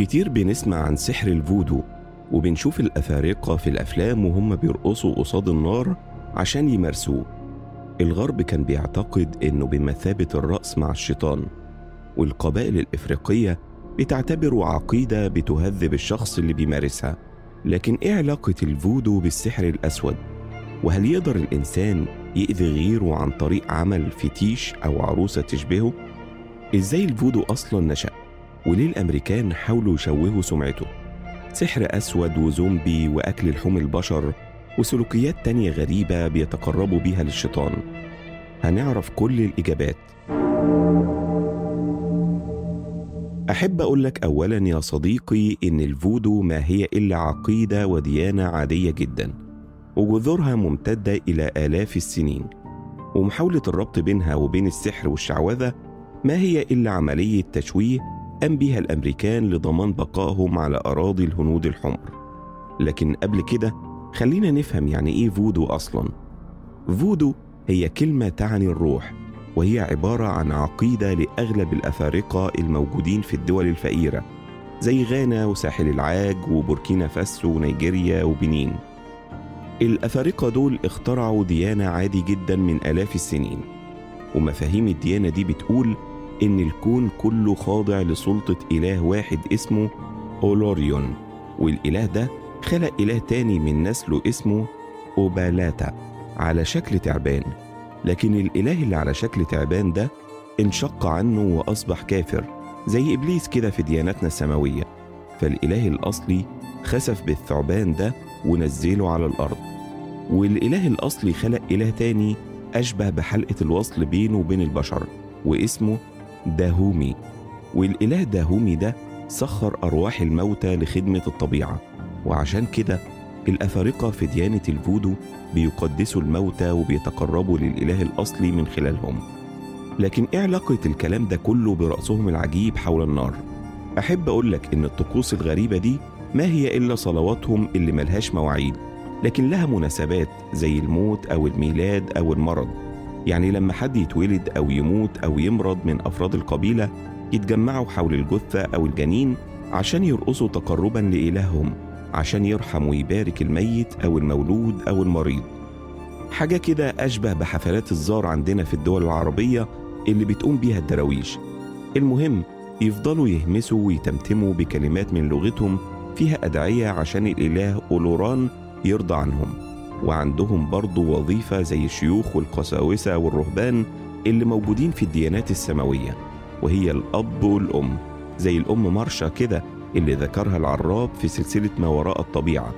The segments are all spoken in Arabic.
كتير بنسمع عن سحر الفودو وبنشوف الأفارقة في الأفلام وهم بيرقصوا قصاد النار عشان يمارسوه الغرب كان بيعتقد إنه بمثابة الرأس مع الشيطان والقبائل الإفريقية بتعتبره عقيدة بتهذب الشخص اللي بيمارسها لكن إيه علاقة الفودو بالسحر الأسود؟ وهل يقدر الإنسان يأذي غيره عن طريق عمل فتيش أو عروسة تشبهه؟ إزاي الفودو أصلا نشأ؟ وليه الأمريكان حاولوا يشوهوا سمعته؟ سحر أسود وزومبي وأكل لحوم البشر وسلوكيات تانية غريبة بيتقربوا بيها للشيطان. هنعرف كل الإجابات. أحب أقول لك أولا يا صديقي إن الفودو ما هي إلا عقيدة وديانة عادية جدا وجذورها ممتدة إلى آلاف السنين. ومحاولة الربط بينها وبين السحر والشعوذة ما هي إلا عملية تشويه قام بها الأمريكان لضمان بقائهم على أراضي الهنود الحمر. لكن قبل كده خلينا نفهم يعني إيه فودو أصلا. فودو هي كلمة تعني الروح وهي عبارة عن عقيدة لأغلب الأفارقة الموجودين في الدول الفقيرة زي غانا وساحل العاج وبوركينا فاسو ونيجيريا وبنين. الأفارقة دول اخترعوا ديانة عادي جدا من آلاف السنين ومفاهيم الديانة دي بتقول إن الكون كله خاضع لسلطة إله واحد اسمه أولوريون والإله ده خلق إله تاني من نسله اسمه أوبالاتا على شكل تعبان. لكن الإله اللي على شكل تعبان ده انشق عنه وأصبح كافر زي إبليس كده في دياناتنا السماوية. فالإله الأصلي خسف بالثعبان ده ونزله على الأرض. والإله الأصلي خلق إله تاني أشبه بحلقة الوصل بينه وبين البشر واسمه داهومي. والإله داهومي ده سخر أرواح الموتى لخدمة الطبيعة وعشان كده الأفارقة في ديانة الفودو بيقدسوا الموتى وبيتقربوا للإله الأصلي من خلالهم. لكن إيه علاقة الكلام ده كله برأسهم العجيب حول النار؟ أحب أقول لك إن الطقوس الغريبة دي ما هي إلا صلواتهم اللي ملهاش مواعيد لكن لها مناسبات زي الموت أو الميلاد أو المرض. يعني لما حد يتولد أو يموت أو يمرض من أفراد القبيلة يتجمعوا حول الجثة أو الجنين عشان يرقصوا تقربا لإلههم عشان يرحم ويبارك الميت أو المولود أو المريض. حاجة كده أشبه بحفلات الزار عندنا في الدول العربية اللي بتقوم بيها الدراويش. المهم يفضلوا يهمسوا ويتمتموا بكلمات من لغتهم فيها أدعية عشان الإله أولوران يرضى عنهم. وعندهم برضو وظيفة زي الشيوخ والقساوسة والرهبان اللي موجودين في الديانات السماوية وهي الأب والأم زي الأم مرشا كده اللي ذكرها العراب في سلسلة ما وراء الطبيعة.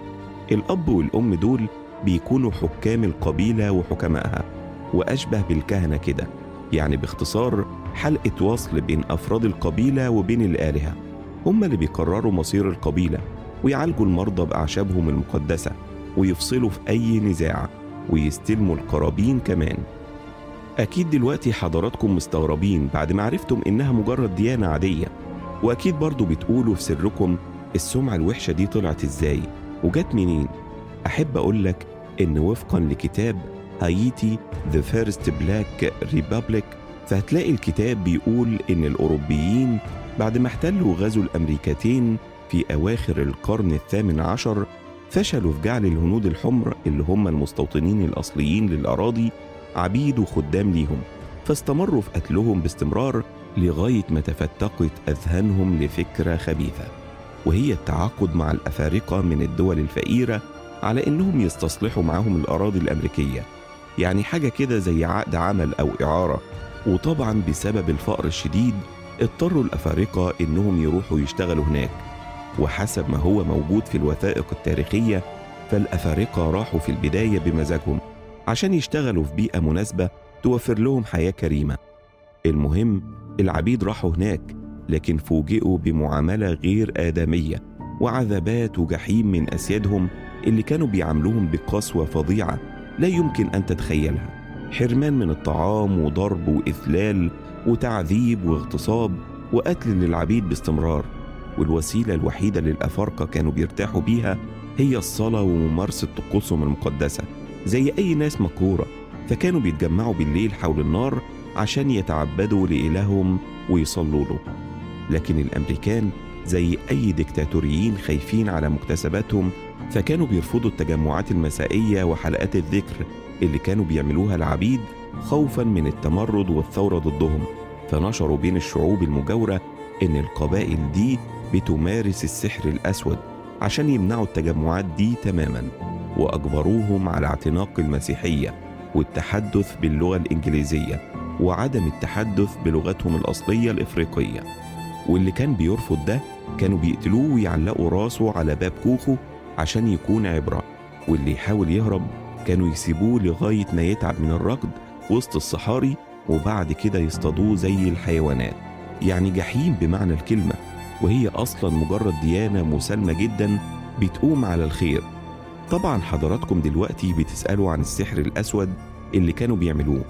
الأب والأم دول بيكونوا حكام القبيلة وحكمائها وأشبه بالكهنة كده يعني باختصار حلقة وصل بين أفراد القبيلة وبين الآلهة. هم اللي بيقرروا مصير القبيلة ويعالجوا المرضى بأعشابهم المقدسة. ويفصلوا في أي نزاع ويستلموا القرابين كمان. أكيد دلوقتي حضراتكم مستغربين بعد ما عرفتم إنها مجرد ديانة عادية. وأكيد برضو بتقولوا في سركم السمعة الوحشة دي طلعت إزاي وجت منين؟ أحب أقول لك إن وفقا لكتاب Haiti The First Black Republic فهتلاقي الكتاب بيقول إن الأوروبيين بعد ما احتلوا غزو الأمريكتين في أواخر القرن الثامن عشر فشلوا في جعل الهنود الحمر اللي هم المستوطنين الأصليين للأراضي عبيد وخدام ليهم فاستمروا في قتلهم باستمرار لغاية ما تفتقت أذهانهم لفكرة خبيثة وهي التعاقد مع الأفارقة من الدول الفقيرة على إنهم يستصلحوا معاهم الأراضي الأمريكية يعني حاجة كده زي عقد عمل أو إعارة وطبعا بسبب الفقر الشديد اضطروا الأفارقة إنهم يروحوا يشتغلوا هناك. وحسب ما هو موجود في الوثائق التاريخية فالأفارقة راحوا في البداية بمزاجهم عشان يشتغلوا في بيئة مناسبة توفر لهم حياة كريمة. المهم العبيد راحوا هناك لكن فوجئوا بمعاملة غير آدمية وعذابات وجحيم من أسيادهم اللي كانوا بيعاملوهم بقسوة فظيعة لا يمكن أن تتخيلها. حرمان من الطعام وضرب وإذلال وتعذيب واغتصاب وقتل للعبيد باستمرار. والوسيلة الوحيدة للأفارقة كانوا بيرتاحوا بيها هي الصلاة وممارسة طقوسهم المقدسة زي أي ناس مقهورة فكانوا بيتجمعوا بالليل حول النار عشان يتعبدوا لإلههم ويصلوا له. لكن الأمريكان زي أي ديكتاتوريين خايفين على مكتسباتهم فكانوا بيرفضوا التجمعات المسائية وحلقات الذكر اللي كانوا بيعملوها العبيد خوفا من التمرد والثورة ضدهم. فنشروا بين الشعوب المجاورة إن القبائل دي بتمارس السحر الأسود عشان يمنعوا التجمعات دي تماما وأجبروهم على اعتناق المسيحية والتحدث باللغة الإنجليزية وعدم التحدث بلغتهم الأصلية الإفريقية. واللي كان بيرفض ده كانوا بيقتلوه ويعلقوا راسه على باب كوخه عشان يكون عبرة. واللي يحاول يهرب كانوا يسيبوه لغاية ما يتعب من الركض وسط الصحاري وبعد كده يصطادوه زي الحيوانات. يعني جحيم بمعنى الكلمة وهي أصلا مجرد ديانة مسالمة جدا بتقوم على الخير. طبعا حضراتكم دلوقتي بتسألوا عن السحر الأسود اللي كانوا بيعملوه.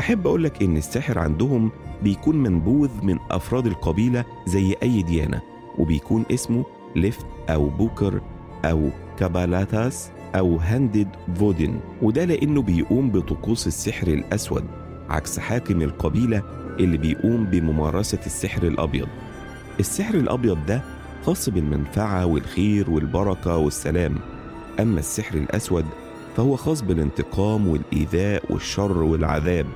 أحب أقولك إن السحر عندهم بيكون منبوذ من أفراد القبيلة زي أي ديانة وبيكون اسمه left أو بوكر أو كابالاتاس أو handed vodun وده لأنه بيقوم بطقوس السحر الأسود عكس حاكم القبيلة اللي بيقوم بممارسة السحر الأبيض. السحر الأبيض ده خاص بالمنفعة والخير والبركة والسلام. أما السحر الأسود فهو خاص بالانتقام والإيذاء والشر والعذاب.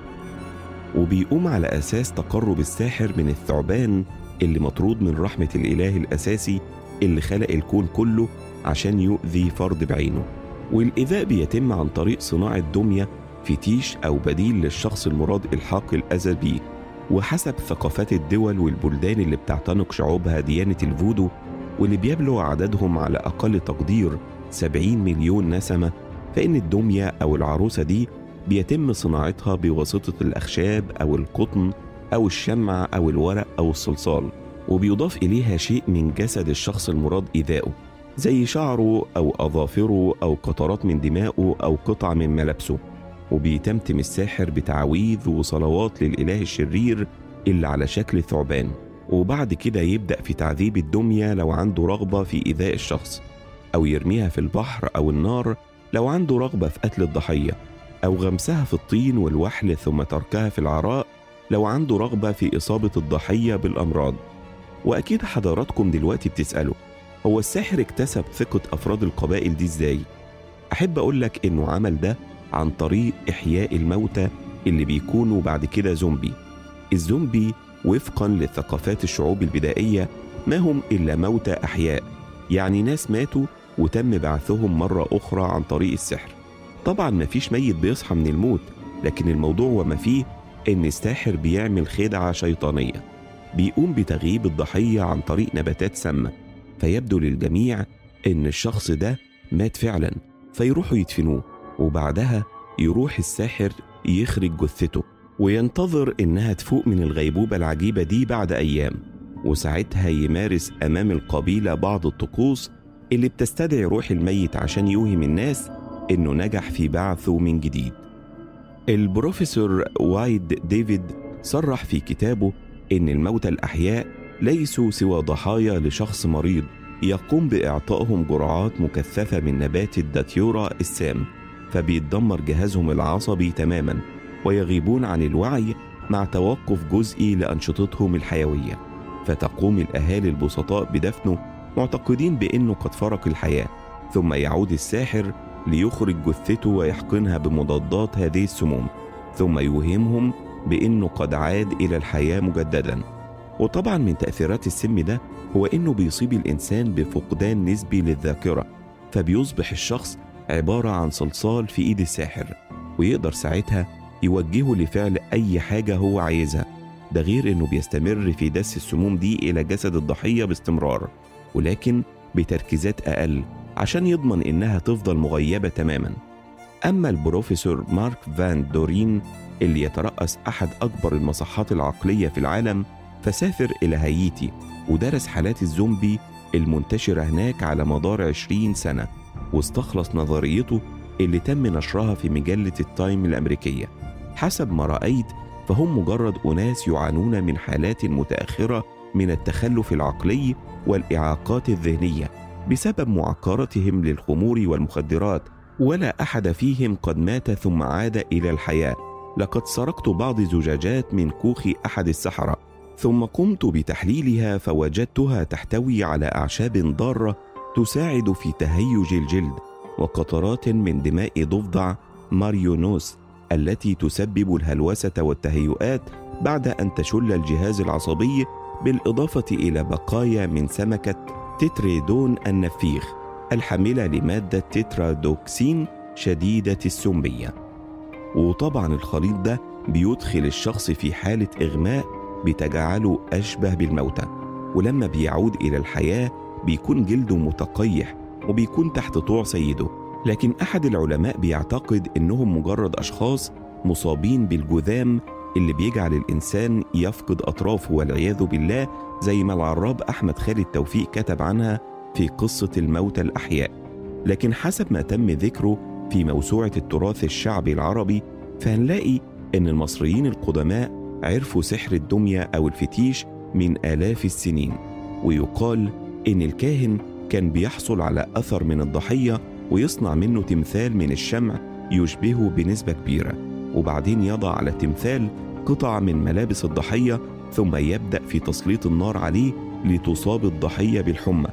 وبيقوم على أساس تقرب الساحر من الثعبان اللي مطرود من رحمة الإله الأساسي اللي خلق الكون كله عشان يؤذي فرد بعينه. والإيذاء بيتم عن طريق صناعة دمية فتيش أو بديل للشخص المراد إلحاق الأذى بيه. وحسب ثقافات الدول والبلدان اللي بتعتنق شعوبها ديانة الفودو واللي بيبلغ عددهم على أقل تقدير 70 مليون نسمة فإن الدمية أو العروسة دي بيتم صناعتها بواسطة الأخشاب أو القطن أو الشمع أو الورق أو الصلصال وبيضاف إليها شيء من جسد الشخص المراد إيذائه زي شعره أو أظافره أو قطرات من دمائه أو قطع من ملابسه. وبيتمتم الساحر بتعويذ وصلوات للإله الشرير اللي على شكل ثعبان وبعد كده يبدأ في تعذيب الدمية لو عنده رغبة في إيذاء الشخص أو يرميها في البحر أو النار لو عنده رغبة في قتل الضحية أو غمسها في الطين والوحل ثم تركها في العراء لو عنده رغبة في إصابة الضحية بالأمراض وأكيد حضراتكم دلوقتي بتسألوا هو الساحر اكتسب ثقة أفراد القبائل دي إزاي؟ أحب أقول لك إنه عمل ده عن طريق إحياء الموتى اللي بيكونوا بعد كده زومبي. الزومبي وفقا لثقافات الشعوب البدائية ما هم إلا موتى أحياء يعني ناس ماتوا وتم بعثهم مرة أخرى عن طريق السحر. طبعا مفيش ميت بيصحى من الموت لكن الموضوع وما فيه إن الساحر بيعمل خدعة شيطانية. بيقوم بتغييب الضحية عن طريق نباتات سامة. فيبدو للجميع إن الشخص ده مات فعلا فيروحوا يدفنوه. وبعدها يروح الساحر يخرج جثته وينتظر إنها تفوق من الغيبوبة العجيبة دي بعد أيام وساعتها يمارس أمام القبيلة بعض الطقوس اللي بتستدعي روح الميت عشان يوهم الناس إنه نجح في بعثه من جديد. البروفيسور وايد ديفيد صرح في كتابه إن الموتى الأحياء ليسوا سوى ضحايا لشخص مريض يقوم بإعطائهم جرعات مكثفة من نبات الداتيورا السام. فبيتدمر جهازهم العصبي تماما ويغيبون عن الوعي مع توقف جزئي لأنشطتهم الحيوية. فتقوم الأهالي البسطاء بدفنه معتقدين بأنه قد فرق الحياة ثم يعود الساحر ليخرج جثته ويحقنها بمضادات هذه السموم ثم يوهمهم بأنه قد عاد إلى الحياة مجددا. وطبعا من تأثيرات السم ده هو إنه بيصيب الإنسان بفقدان نسبي للذاكرة فبيصبح الشخص عبارة عن صلصال في إيد الساحر ويقدر ساعتها يوجهه لفعل أي حاجة هو عايزها. ده غير إنه بيستمر في دس السموم دي إلى جسد الضحية باستمرار ولكن بتركيزات أقل عشان يضمن إنها تفضل مغيبة تماما. أما البروفيسور مارك فان دورين اللي يترأس أحد أكبر المصحات العقلية في العالم فسافر إلى هايتي ودرس حالات الزومبي المنتشرة هناك على مدار 20 سنة. واستخلص نظريته اللي تم نشرها في مجلة التايم الأمريكية. حسب ما رأيت فهم مجرد أناس يعانون من حالات متأخرة من التخلف العقلي والإعاقات الذهنية بسبب معكرتهم للخمور والمخدرات ولا أحد فيهم قد مات ثم عاد إلى الحياة. لقد سرقت بعض زجاجات من كوخ أحد السحرة ثم قمت بتحليلها فوجدتها تحتوي على أعشاب ضارة تساعد في تهيج الجلد وقطرات من دماء ضفدع ماريونوس التي تسبب الهلوسة والتهيؤات بعد أن تشل الجهاز العصبي بالإضافة إلى بقايا من سمكة تتريدون النفيخ الحاملة لمادة تترادوكسين شديدة السميه وطبعا الخليط ده بيدخل الشخص في حالة إغماء بتجعله أشبه بالموتى ولما بيعود إلى الحياة بيكون جلده متقيح وبيكون تحت طوع سيده لكن أحد العلماء بيعتقد إنهم مجرد أشخاص مصابين بالجذام اللي بيجعل الإنسان يفقد أطرافه والعياذ بالله زي ما العراب أحمد خالد توفيق كتب عنها في قصة الموتى الأحياء. لكن حسب ما تم ذكره في موسوعة التراث الشعبي العربي فهنلاقي إن المصريين القدماء عرفوا سحر الدمية أو الفتيش من آلاف السنين ويقال إن الكاهن كان بيحصل على أثر من الضحية ويصنع منه تمثال من الشمع يشبهه بنسبة كبيرة وبعدين يضع على التمثال قطع من ملابس الضحية ثم يبدأ في تسليط النار عليه لتصاب الضحية بالحمى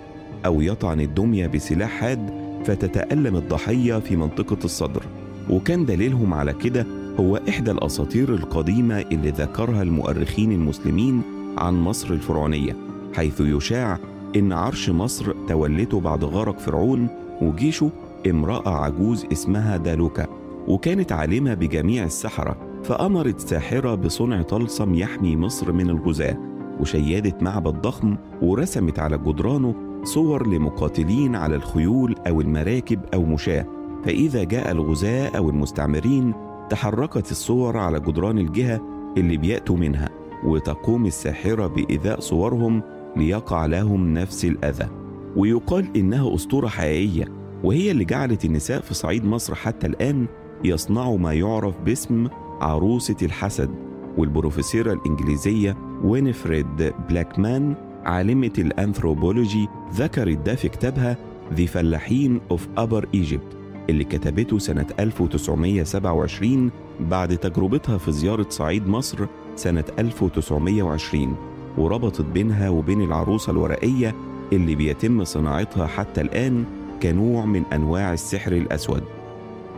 أو يطعن الدمية بسلاح حاد فتتألم الضحية في منطقة الصدر. وكان دليلهم على كده هو إحدى الأساطير القديمة اللي ذكرها المؤرخين المسلمين عن مصر الفرعونية حيث يشاع إن عرش مصر تولته بعد غرق فرعون وجيشه امرأة عجوز اسمها دالوكا وكانت عالمة بجميع السحرة فأمرت ساحرة بصنع طلسم يحمي مصر من الغزاة وشيدت معبد ضخم ورسمت على جدرانه صور لمقاتلين على الخيول أو المراكب أو مشاة فإذا جاء الغزاة أو المستعمرين تحركت الصور على جدران الجهة اللي بيأتوا منها وتقوم الساحرة بإيذاء صورهم ليقع لهم نفس الأذى. ويقال إنها أسطورة حقيقية وهي اللي جعلت النساء في صعيد مصر حتى الآن يصنعوا ما يعرف باسم عروسة الحسد. والبروفيسوره الإنجليزية وينفريد بلاكمان عالمة الأنثروبولوجي ذكرت ده في كتابها The Fellahin of Upper Egypt اللي كتبته سنة 1927 بعد تجربتها في زيارة صعيد مصر سنة 1920 وربطت بينها وبين العروسة الورقية اللي بيتم صناعتها حتى الآن كنوع من أنواع السحر الأسود.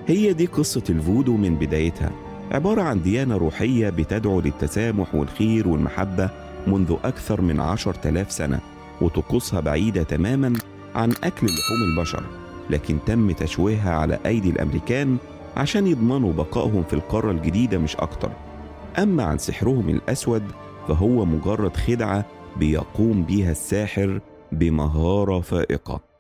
هي دي قصة الفودو من بدايتها. عبارة عن ديانة روحية بتدعو للتسامح والخير والمحبة منذ أكثر من عشر تلاف سنة وطقوسها بعيدة تماما عن أكل لحوم البشر لكن تم تشويهها على أيدي الأمريكان عشان يضمنوا بقائهم في القارة الجديدة مش أكتر. أما عن سحرهم الأسود فهو مجرد خدعة بيقوم بيها الساحر بمهارة فائقة.